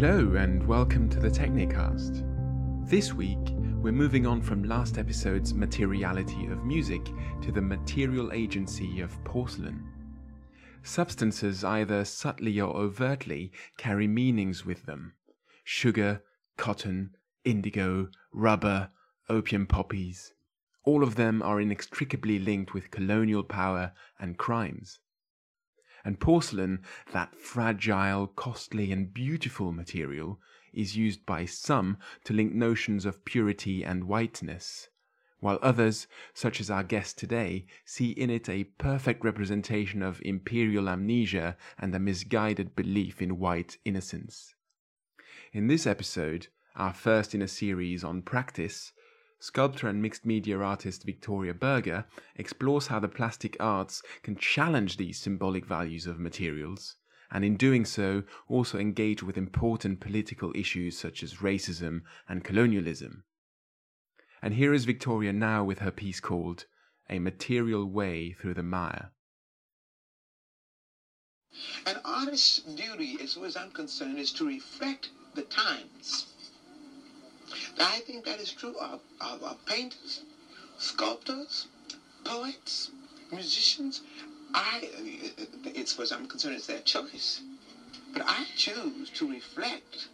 Hello, and welcome to the Technicast. This week, we're moving on from last episode's materiality of music to the material agency of porcelain. Substances either subtly or overtly carry meanings with them sugar, cotton, indigo, rubber, opium poppies. All of them are inextricably linked with colonial power and crimes. And porcelain, that fragile, costly, and beautiful material, is used by some to link notions of purity and whiteness, while others, such as our guest today, see in it a perfect representation of imperial amnesia and a misguided belief in white innocence. In this episode, our first in a series on practice, Sculptor and mixed media artist Victoria Burgher explores how the plastic arts can challenge these symbolic values of materials, and in doing so, also engage with important political issues such as racism and colonialism. And here is Victoria now with her piece called A Material Way Through the Mire. An artist's duty, as far as I'm concerned, is to reflect the times I think that is true of, of, of painters, sculptors, poets, musicians. I, it's as I'm concerned, it's their choice. But I choose to reflect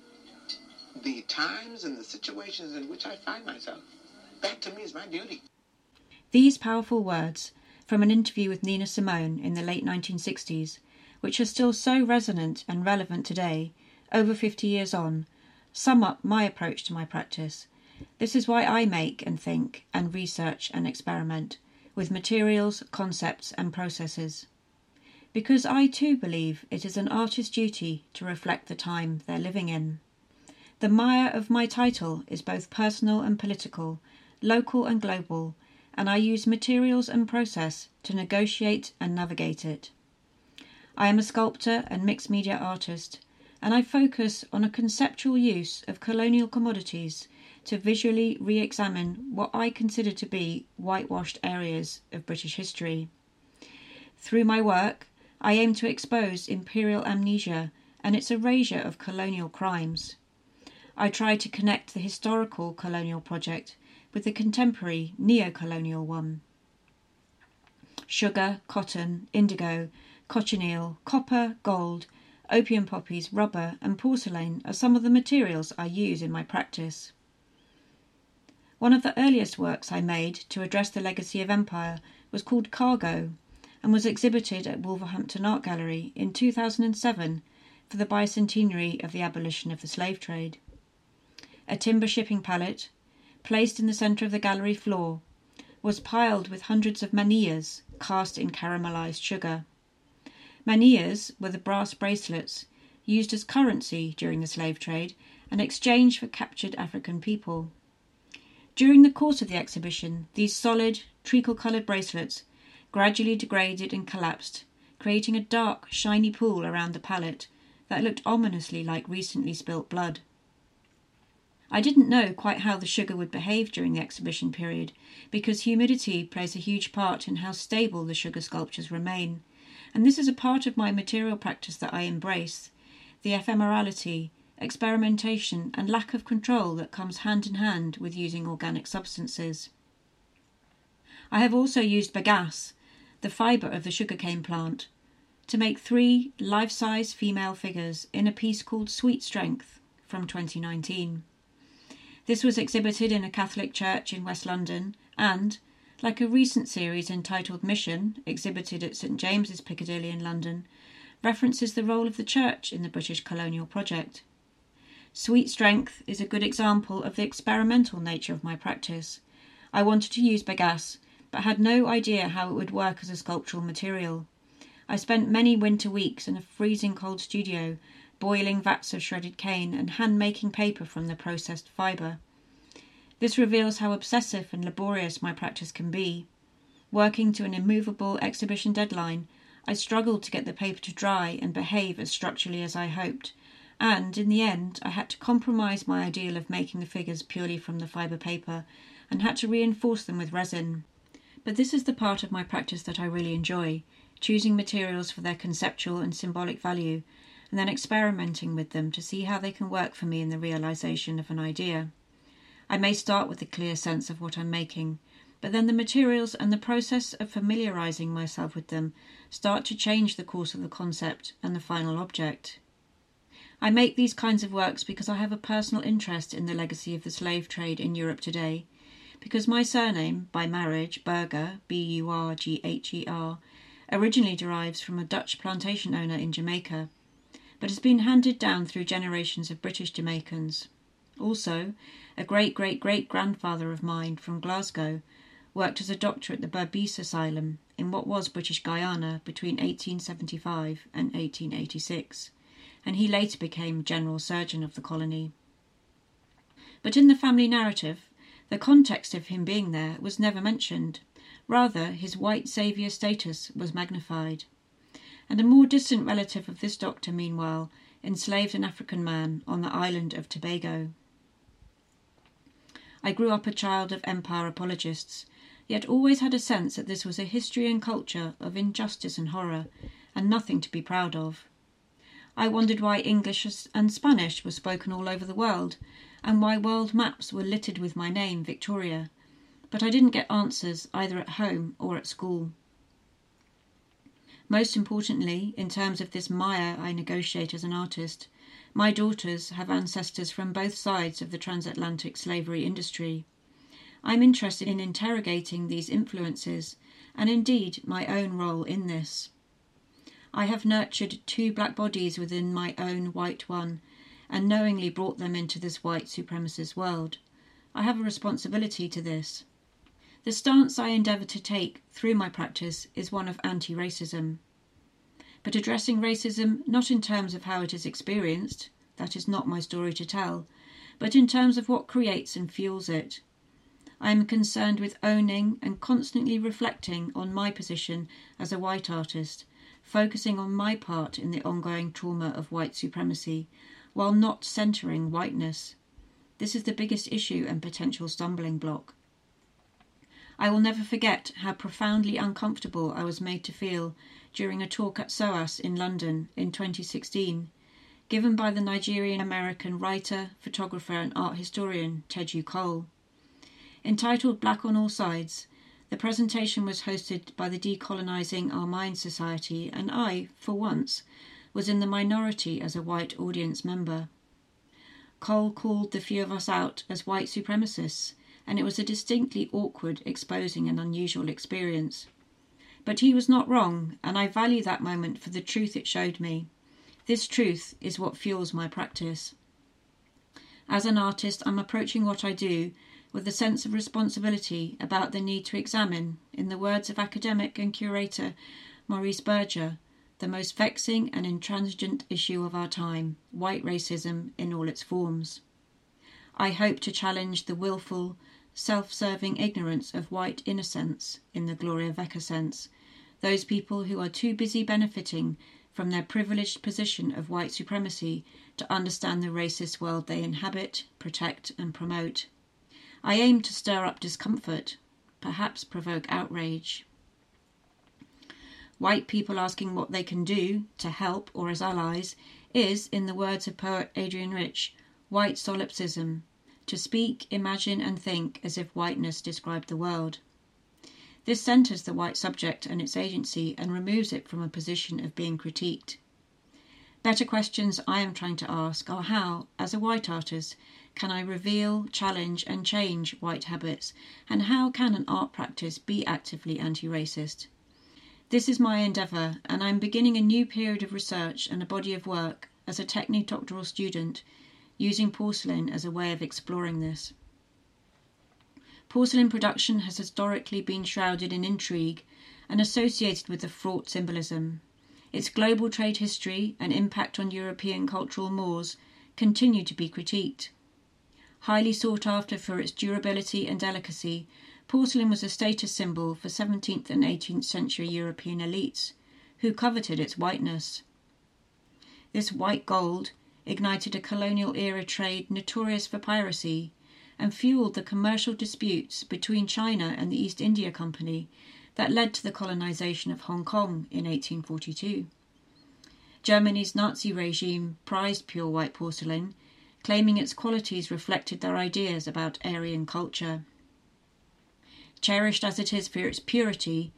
the times and the situations in which I find myself. That to me is my duty. These powerful words from an interview with Nina Simone in the late 1960s, which are still so resonant and relevant today, over 50 years on, sum up my approach to my practice. This is why I make and think and research and experiment with materials, concepts, and processes. Because I too believe it is an artist's duty to reflect the time they're living in. The mire of my title is both personal and political, local and global, and I use materials and process to negotiate and navigate it. I am a sculptor and mixed media artist and I focus on a conceptual use of colonial commodities to visually re examine what I consider to be whitewashed areas of British history. Through my work, I aim to expose imperial amnesia and its erasure of colonial crimes. I try to connect the historical colonial project with the contemporary neo colonial one. Sugar, cotton, indigo, cochineal, copper, gold, Opium poppies, rubber, and porcelain are some of the materials I use in my practice. One of the earliest works I made to address the legacy of empire was called Cargo and was exhibited at Wolverhampton Art Gallery in 2007 for the bicentenary of the abolition of the slave trade. A timber shipping pallet, placed in the centre of the gallery floor, was piled with hundreds of manillas cast in caramelized sugar. Manillas were the brass bracelets used as currency during the slave trade and exchanged for captured African people. During the course of the exhibition, these solid, treacle coloured bracelets gradually degraded and collapsed, creating a dark, shiny pool around the pallet that looked ominously like recently spilt blood. I didn't know quite how the sugar would behave during the exhibition period because humidity plays a huge part in how stable the sugar sculptures remain and this is a part of my material practice that I embrace the ephemerality, experimentation, and lack of control that comes hand in hand with using organic substances. I have also used bagasse, the fibre of the sugarcane plant, to make three life size female figures in a piece called Sweet Strength from 2019. This was exhibited in a Catholic church in West London and, like a recent series entitled Mission, exhibited at St James's Piccadilly in London, references the role of the church in the British colonial project. Sweet Strength is a good example of the experimental nature of my practice. I wanted to use bagasse, but had no idea how it would work as a sculptural material. I spent many winter weeks in a freezing cold studio, boiling vats of shredded cane and hand making paper from the processed fibre. This reveals how obsessive and laborious my practice can be. Working to an immovable exhibition deadline, I struggled to get the paper to dry and behave as structurally as I hoped, and in the end, I had to compromise my ideal of making the figures purely from the fibre paper and had to reinforce them with resin. But this is the part of my practice that I really enjoy choosing materials for their conceptual and symbolic value, and then experimenting with them to see how they can work for me in the realization of an idea. I may start with a clear sense of what I'm making, but then the materials and the process of familiarizing myself with them start to change the course of the concept and the final object. I make these kinds of works because I have a personal interest in the legacy of the slave trade in Europe today, because my surname, by marriage, Burgher, B U R G H E R, originally derives from a Dutch plantation owner in Jamaica, but has been handed down through generations of British Jamaicans. Also, a great great great grandfather of mine from Glasgow worked as a doctor at the Berbice Asylum in what was British Guiana between 1875 and 1886, and he later became general surgeon of the colony. But in the family narrative, the context of him being there was never mentioned. Rather, his white saviour status was magnified. And a more distant relative of this doctor, meanwhile, enslaved an African man on the island of Tobago. I grew up a child of empire apologists, yet always had a sense that this was a history and culture of injustice and horror, and nothing to be proud of. I wondered why English and Spanish were spoken all over the world, and why world maps were littered with my name, Victoria, but I didn't get answers either at home or at school. Most importantly, in terms of this mire I negotiate as an artist, my daughters have ancestors from both sides of the transatlantic slavery industry. I'm interested in interrogating these influences and indeed my own role in this. I have nurtured two black bodies within my own white one and knowingly brought them into this white supremacist world. I have a responsibility to this. The stance I endeavour to take through my practice is one of anti racism but addressing racism not in terms of how it is experienced, that is not my story to tell, but in terms of what creates and fuels it. I am concerned with owning and constantly reflecting on my position as a white artist, focusing on my part in the ongoing trauma of white supremacy, while not centering whiteness. This is the biggest issue and potential stumbling block. I will never forget how profoundly uncomfortable I was made to feel during a talk at SOAS in London in 2016, given by the Nigerian American writer, photographer, and art historian Teju Cole. Entitled Black on All Sides, the presentation was hosted by the Decolonizing Our Minds Society, and I, for once, was in the minority as a white audience member. Cole called the few of us out as white supremacists, and it was a distinctly awkward, exposing, and unusual experience. But he was not wrong, and I value that moment for the truth it showed me. This truth is what fuels my practice. As an artist, I'm approaching what I do with a sense of responsibility about the need to examine, in the words of academic and curator Maurice Berger, the most vexing and intransigent issue of our time white racism in all its forms. I hope to challenge the wilful, self serving ignorance of white innocence in the Gloria Wekker sense, those people who are too busy benefiting from their privileged position of white supremacy to understand the racist world they inhabit, protect, and promote. I aim to stir up discomfort, perhaps provoke outrage. White people asking what they can do to help or as allies is, in the words of poet Adrienne Rich, white solipsism, to speak, imagine, and think as if whiteness described the world. This centers the white subject and its agency and removes it from a position of being critiqued. Better questions I am trying to ask are how, as a white artist, can I reveal, challenge, and change white habits, and how can an art practice be actively anti racist? This is my endeavour, and I am beginning a new period of research and a body of work as a Techne doctoral student using porcelain as a way of exploring this. Porcelain production has historically been shrouded in intrigue and associated with a fraught symbolism. Its global trade history and impact on European cultural mores continue to be critiqued. Highly sought after for its durability and delicacy, porcelain was a status symbol for 17th and 18th century European elites, who coveted its whiteness. This white gold ignited a colonial era trade notorious for piracy and fueled the commercial disputes between China and the East India Company that led to the colonization of Hong Kong in 1842. Germany's Nazi regime prized pure white porcelain, claiming its qualities reflected their ideas about Aryan culture. Cherished as it is for its purity,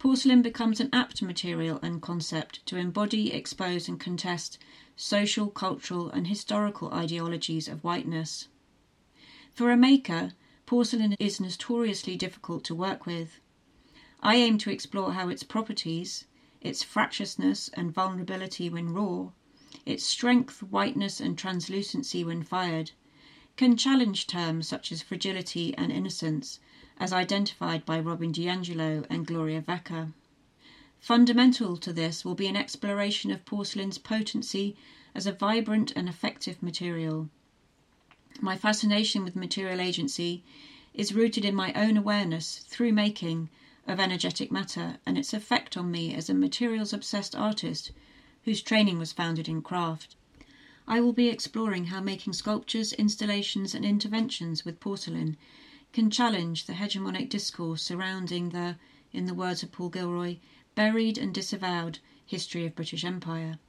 porcelain becomes an apt material and concept to embody, expose, and contest social, cultural, and historical ideologies of whiteness. For a maker, porcelain is notoriously difficult to work with. I aim to explore how its properties, its fractiousness and vulnerability when raw, its strength, whiteness, and translucency when fired, can challenge terms such as fragility and innocence, as identified by Robin DiAngelo and Gloria Wekker. Fundamental to this will be an exploration of porcelain's potency as a vibrant and effective material. My fascination with material agency is rooted in my own awareness, through making, of energetic matter and its effect on me as a materials obsessed artist whose training was founded in craft. I will be exploring how making sculptures, installations, and interventions with porcelain can challenge the hegemonic discourse surrounding the, in the words of Paul Gilroy, buried and disavowed history of British Empire.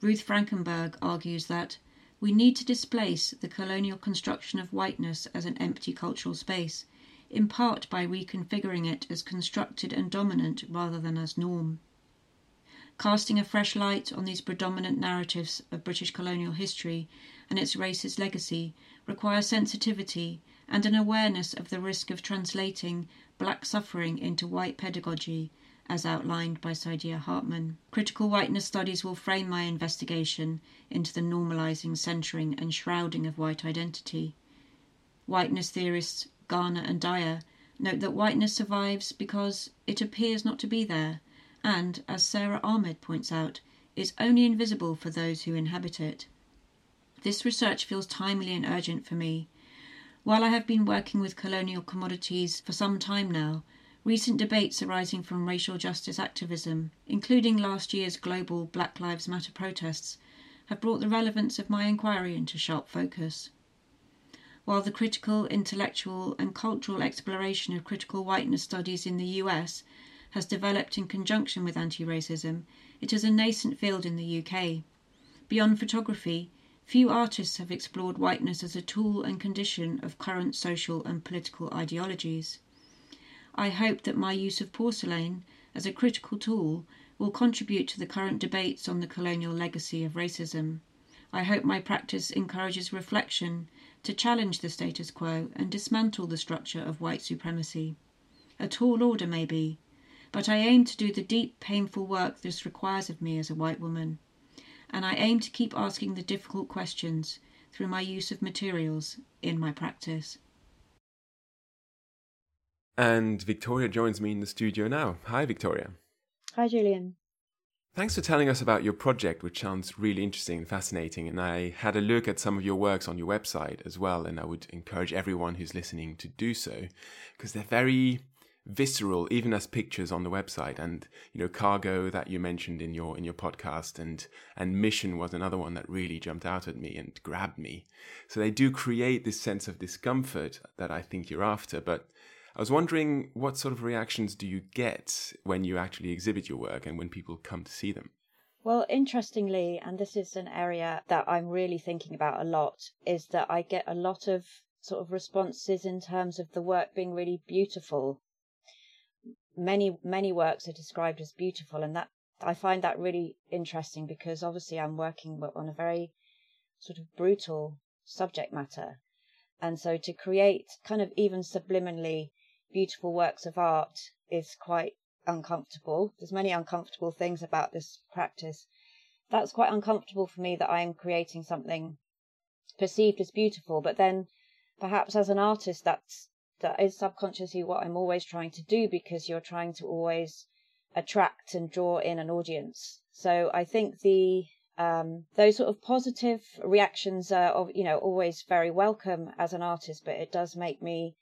Ruth Frankenberg argues that we need to displace the colonial construction of whiteness as an empty cultural space in part by reconfiguring it as constructed and dominant rather than as norm. Casting a fresh light on these predominant narratives of British colonial history and its racist legacy requires sensitivity and an awareness of the risk of translating black suffering into white pedagogy, as outlined by Saidiya Hartman. Critical whiteness studies will frame my investigation into the normalizing, centering, and shrouding of white identity. Whiteness theorists Garner, and Dyer note that whiteness survives because it appears not to be there, and, as Sara Ahmed points out, is only invisible for those who inhabit it. This research feels timely and urgent for me. While I have been working with colonial commodities for some time now, recent debates arising from racial justice activism, including last year's global Black Lives Matter protests, have brought the relevance of my inquiry into sharp focus while the critical, intellectual, and cultural exploration of critical whiteness studies in the US has developed in conjunction with anti racism, it is a nascent field in the UK. Beyond photography, few artists have explored whiteness as a tool and condition of current social and political ideologies. I hope that my use of porcelain as a critical tool will contribute to the current debates on the colonial legacy of racism. I hope my practice encourages reflection to challenge the status quo and dismantle the structure of white supremacy. A tall order, maybe, but I aim to do the deep, painful work this requires of me as a white woman. And I aim to keep asking the difficult questions through my use of materials in my practice. And Victoria joins me in the studio now. Hi, Victoria. Hi, Julian. Thanks for telling us about your project, which sounds really interesting and fascinating. And I had a look at some of your works on your website as well, and I would encourage everyone who's listening to do so because they're very visceral, even as pictures on the website. And you know, cargo that you mentioned in your in your podcast, and and mission was another one that really jumped out at me and grabbed me. So they do create this sense of discomfort that I think you're after, but I was wondering what sort of reactions do you get when you actually exhibit your work and when people come to see them? Well, interestingly, and this is an area that I'm really thinking about a lot, is that I get a lot of sort of responses in terms of the work being really beautiful. Many, many works are described as beautiful, and that I find that really interesting because obviously I'm working on a very sort of brutal subject matter. And so to create kind of even subliminally beautiful works of art is quite uncomfortable. There's many uncomfortable things about this practice. That's quite uncomfortable for me that I'm creating something perceived as beautiful, but then perhaps as an artist that's that is subconsciously what I'm always trying to do because you're trying to always attract and draw in an audience. So I think the um, those sort of positive reactions are, you know, always very welcome as an artist, but it does make me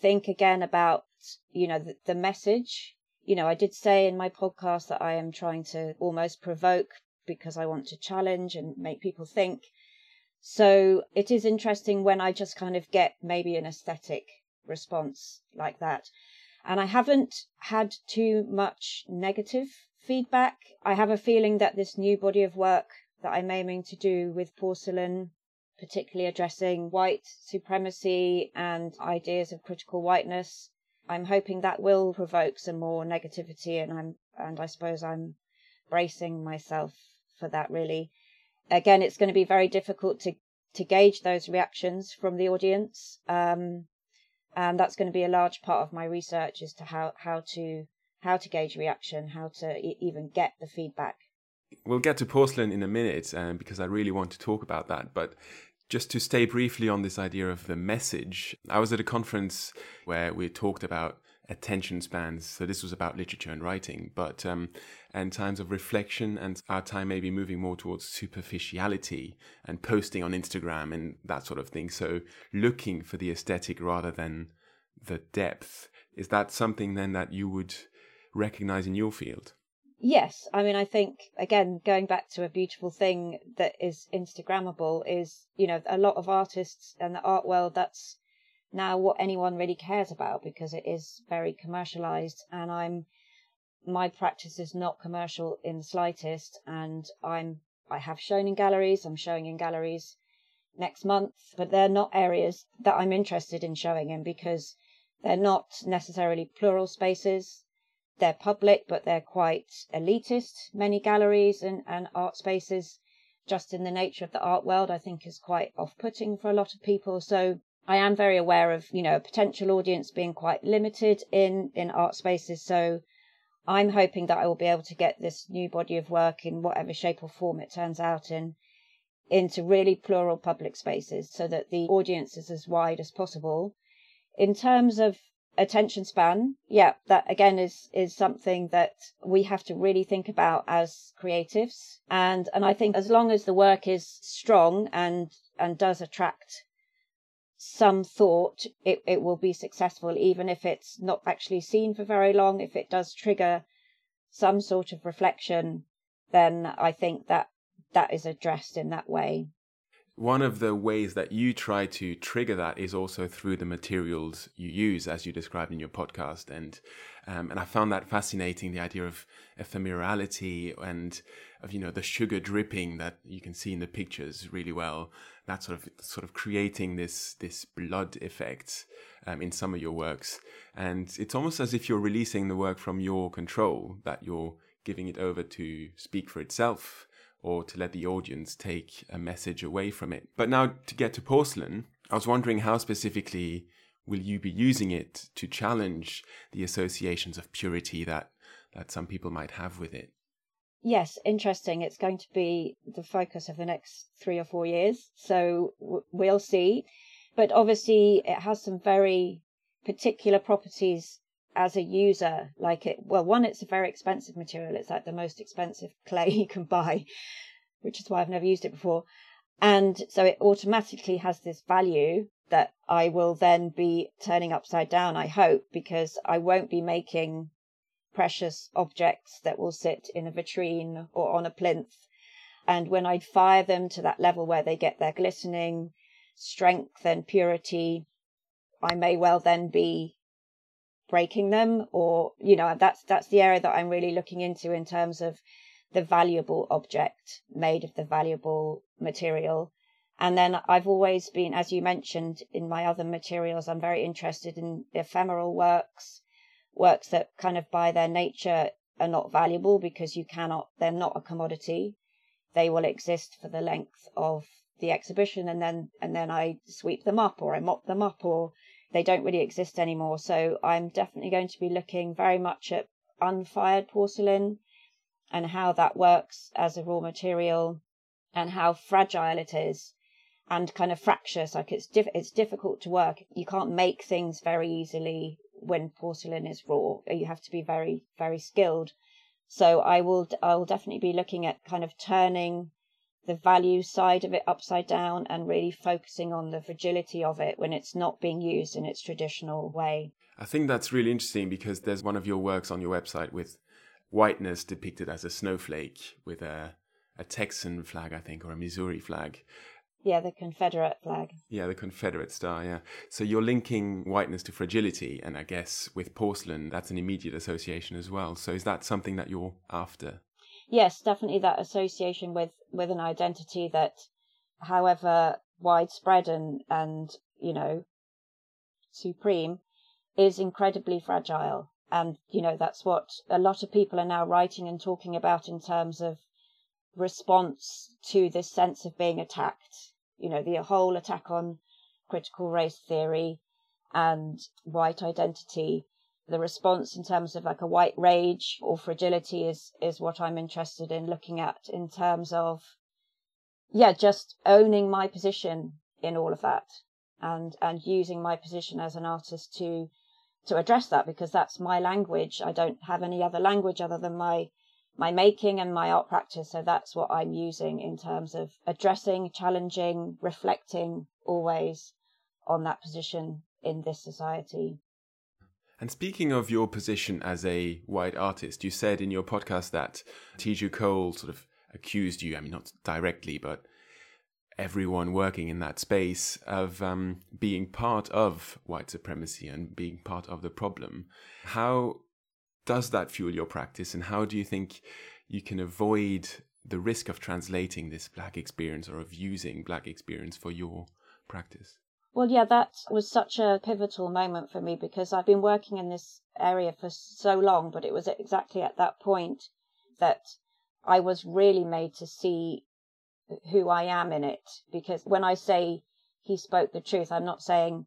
think again about, you know, the, the message. You know, I did say in my podcast that I am trying to almost provoke because I want to challenge and make people think. So it is interesting when I just kind of get maybe an aesthetic response like that. And I haven't had too much negative feedback. I have a feeling that this new body of work that I'm aiming to do with porcelain, particularly addressing white supremacy and ideas of critical whiteness, I'm hoping that will provoke some more negativity and I'm and I suppose I'm bracing myself for that really. Again, it's going to be very difficult to to gauge those reactions from the audience. Um, and that's going to be a large part of my research as to how, how to how to gauge reaction, how to e- even get the feedback. We'll get to porcelain in a minute um, because I really want to talk about that. But just to stay briefly on this idea of the message, I was at a conference where we talked about attention spans. So this was about literature and writing, but um, and times of reflection and our time maybe moving more towards superficiality and posting on Instagram and that sort of thing. So looking for the aesthetic rather than the depth. Is that something then that you would recognize in your field? Yes, I mean, I think again, going back to a beautiful thing that is Instagrammable is, you know, a lot of artists and the art world. That's now what anyone really cares about because it is very commercialized and I'm my practice is not commercial in the slightest and I'm I have shown in galleries, I'm showing in galleries next month, but they're not areas that I'm interested in showing in because they're not necessarily plural spaces. They're public, but they're quite elitist. Many galleries and, and art spaces, just in the nature of the art world, I think is quite off putting for a lot of people. So I am very aware of, you know, a potential audience being quite limited in, in art spaces. So I'm hoping that I will be able to get this new body of work in whatever shape or form it turns out in into really plural public spaces so that the audience is as wide as possible. In terms of attention span, yeah, that again is is something that we have to really think about as creatives. And and I think as long as the work is strong and and does attract some thought, it, it will be successful, even if it's not actually seen for very long. If it does trigger some sort of reflection, then I think that that is addressed in that way. One of the ways that you try to trigger that is also through the materials you use, as you described in your podcast, and um, and I found that fascinating. The idea of ephemerality and of you know the sugar dripping that you can see in the pictures really well. That sort of sort of creating this this blood effect um, in some of your works, and it's almost as if you're releasing the work from your control, that you're giving it over to speak for itself or to let the audience take a message away from it. But now to get to porcelain, I was wondering how specifically will you be using it to challenge the associations of purity that that some people might have with it? Yes, interesting. It's going to be the focus of the next three or four years. So we'll see. But obviously, it has some very particular properties as a user. Like it, well, one, it's a very expensive material. It's like the most expensive clay you can buy, which is why I've never used it before. And so it automatically has this value that I will then be turning upside down, I hope, because I won't be making precious objects that will sit in a vitrine or on a plinth. And when I fire them to that level where they get their glistening strength and purity, I may well then be breaking them or you know that's that's the area that I'm really looking into in terms of the valuable object made of the valuable material and then I've always been as you mentioned in my other materials I'm very interested in ephemeral works works that kind of by their nature are not valuable because you cannot, they're not a commodity. They will exist for the length of the exhibition and then, and then I sweep them up or I mop them up or they don't really exist anymore. So I'm definitely going to be looking very much at unfired porcelain and how that works as a raw material and how fragile it is and kind of fractious. Like it's diff- it's difficult to work. You can't make things very easily when porcelain is raw. You have to be very, very skilled. So I will, I will definitely be looking at kind of turning the value side of it upside down and really focusing on the fragility of it when it's not being used in its traditional way. I think that's really interesting because there's one of your works on your website with whiteness depicted as a snowflake with a, a Texan flag, I think, or a Missouri flag. Yeah, the Confederate flag. Yeah, the Confederate star, yeah. So you're linking whiteness to fragility, and I guess with porcelain, that's an immediate association as well. So is that something that you're after? Yes, definitely that association with, with an identity that, however widespread and, and, you know, supreme, is incredibly fragile. And, you know, that's what a lot of people are now writing and talking about in terms of response to this sense of being attacked you know, the whole attack on critical race theory and white identity. The response in terms of like a white rage or fragility is, is what I'm interested in looking at in terms of, yeah, just owning my position in all of that and, and using my position as an artist to, to address that because that's my language. I don't have any other language other than my my making and my art practice. So that's what I'm using in terms of addressing, challenging, reflecting always on that position in this society. And speaking of your position as a white artist, you said in your podcast that Teju Cole sort of accused you, I mean, not directly, but everyone working in that space of um, being part of white supremacy and being part of the problem. How does that fuel your practice and how do you think you can avoid the risk of translating this black experience or of using black experience for your practice well yeah that was such a pivotal moment for me because i've been working in this area for so long but it was exactly at that point that i was really made to see who i am in it because when i say he spoke the truth i'm not saying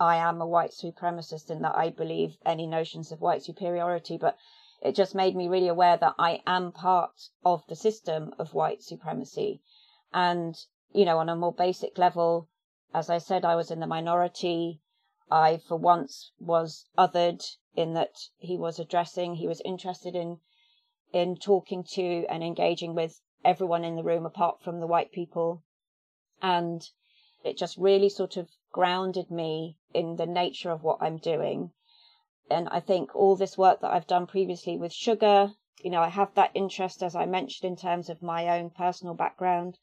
I am a white supremacist in that I believe any notions of white superiority, but it just made me really aware that I am part of the system of white supremacy. And, you know, on a more basic level, as I said, I was in the minority. I, for once, was othered in that he was addressing, he was interested in, in talking to and engaging with everyone in the room apart from the white people. And it just really sort of grounded me in the nature of what I'm doing. And I think all this work that I've done previously with sugar, you know, I have that interest, as I mentioned, in terms of my own personal background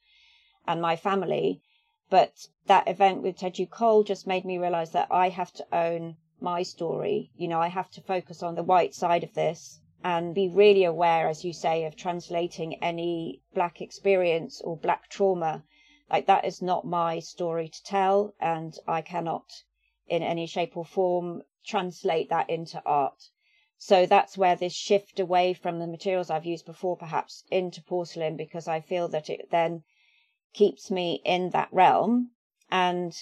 and my family. But that event with Teju Cole just made me realize that I have to own my story. You know, I have to focus on the white side of this and be really aware, as you say, of translating any black experience or black trauma like that is not my story to tell, and I cannot in any shape or form translate that into art. So that's where this shift away from the materials I've used before, perhaps into porcelain, because I feel that it then keeps me in that realm. And,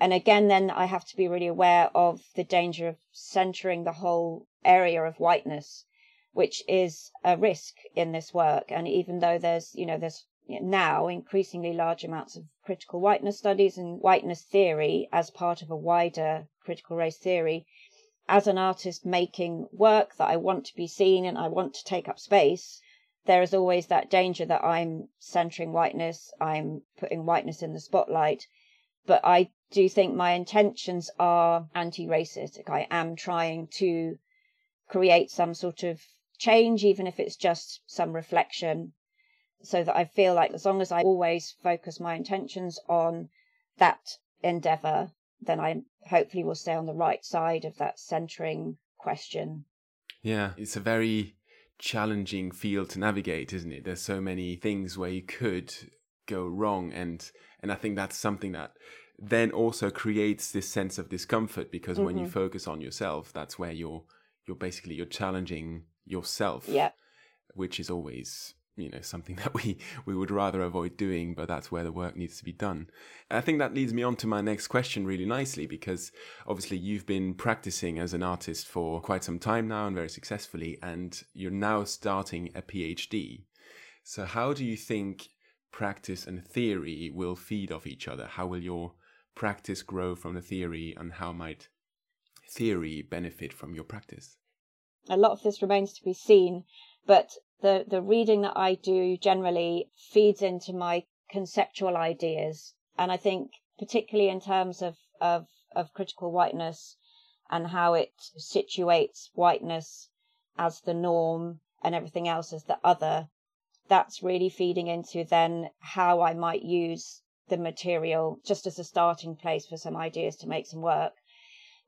and again, then I have to be really aware of the danger of centering the whole area of whiteness, which is a risk in this work. And even though there's, you know, there's now increasingly large amounts of critical whiteness studies and whiteness theory as part of a wider critical race theory. As an artist making work that I want to be seen and I want to take up space, there is always that danger that I'm centering whiteness, I'm putting whiteness in the spotlight. But I do think my intentions are anti racist. I am trying to create some sort of change, even if it's just some reflection so that I feel like as long as I always focus my intentions on that endeavor, then I hopefully will stay on the right side of that centering question. Yeah, it's a very challenging field to navigate, isn't it? There's so many things where you could go wrong and and I think that's something that then also creates this sense of discomfort because mm-hmm. when you mm-hmm. focus on yourself, that's where you're you're basically you're challenging yourself. Yeah. Which is always you know something that we we would rather avoid doing but that's where the work needs to be done. I think that leads me on to my next question really nicely because obviously you've been practicing as an artist for quite some time now and very successfully and you're now starting a phd so how do you think practice and theory will feed off each other? How will your practice grow from the theory and how might theory benefit from your practice? A lot of this remains to be seen but the the reading that I do generally feeds into my conceptual ideas, and I think particularly in terms of of of critical whiteness and how it situates whiteness as the norm and everything else as the other. That's really feeding into then how I might use the material just as a starting place for some ideas to make some work.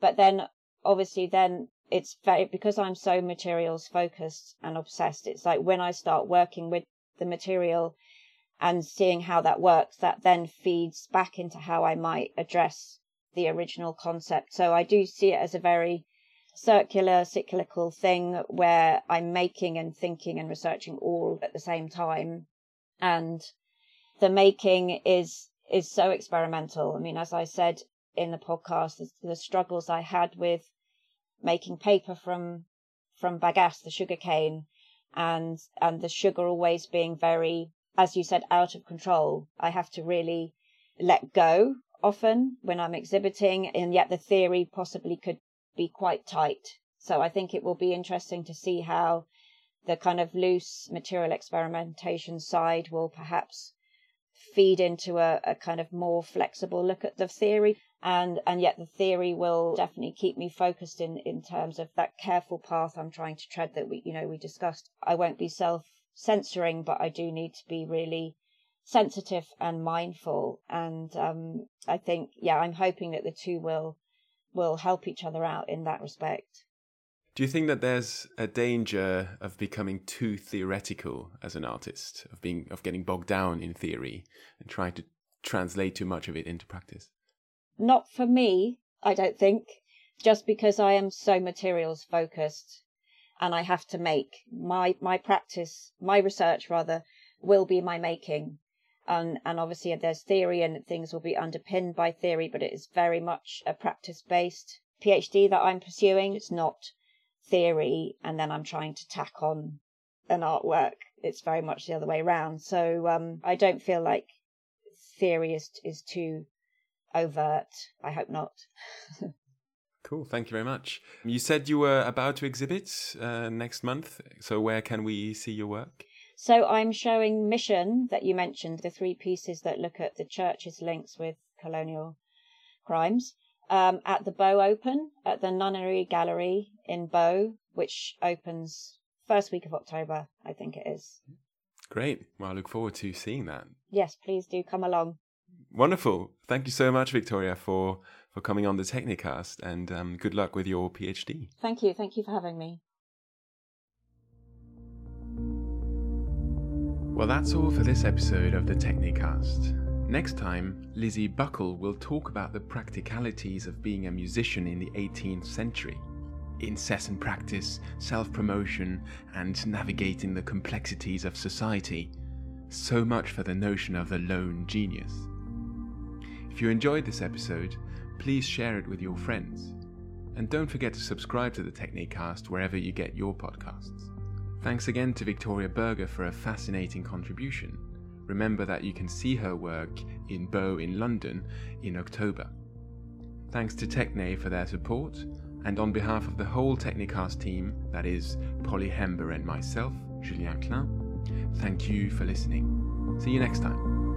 But then obviously then it's very because I'm so materials focused and obsessed, it's like when I start working with the material and seeing how that works, that then feeds back into how I might address the original concept. So I do see it as a very circular, cyclical thing where I'm making and thinking and researching all at the same time. And the making is is so experimental. I mean, as I said in the podcast, the, the struggles I had with making paper from from bagasse, the sugar cane, and and the sugar always being very, as you said, out of control. I have to really let go often when I'm exhibiting, and yet the theory possibly could be quite tight. So I think it will be interesting to see how the kind of loose material experimentation side will perhaps feed into a, a kind of more flexible look at the theory and and yet the theory will definitely keep me focused in in terms of that careful path I'm trying to tread that we you know we discussed. I won't be self censoring but I do need to be really sensitive and mindful. And um I think yeah I'm hoping that the two will will help each other out in that respect. Do you think that there's a danger of becoming too theoretical as an artist of being of getting bogged down in theory and trying to translate too much of it into practice not for me, I don't think, just because I am so materials focused and I have to make my my practice, my research rather, will be my making. And and obviously there's theory and things will be underpinned by theory, but it is very much a practice based PhD that I'm pursuing. It's not theory and then I'm trying to tack on an artwork. It's very much the other way around. So um, I don't feel like theory is is too overt. I hope not. cool. Thank you very much. You said you were about to exhibit uh, next month. So where can we see your work? So I'm showing Mission that you mentioned, the three pieces that look at the church's links with colonial crimes, um, at the Bow Open at the Nunnery Gallery in Bow, which opens first week of October, I think it is. Great. Well, I look forward to seeing that. Yes, please do come along. Wonderful. Thank you so much, Victoria, for, for coming on the Technicast and um, good luck with your PhD. Thank you. Thank you for having me. Well, that's all for this episode of the Technicast. Next time, Lizzie Buckle will talk about the practicalities of being a musician in the 18th century. Incessant practice, self promotion, and navigating the complexities of society. So much for the notion of the lone genius. If you enjoyed this episode, please share it with your friends. And don't forget to subscribe to the Technicast wherever you get your podcasts. Thanks again to Victoria Burgher for a fascinating contribution. Remember that you can see her work in Bow in London in October. Thanks to Techne for their support, and on behalf of the whole Technicast team, that is Polly Hember and myself, Julien Klein, thank you for listening. See you next time.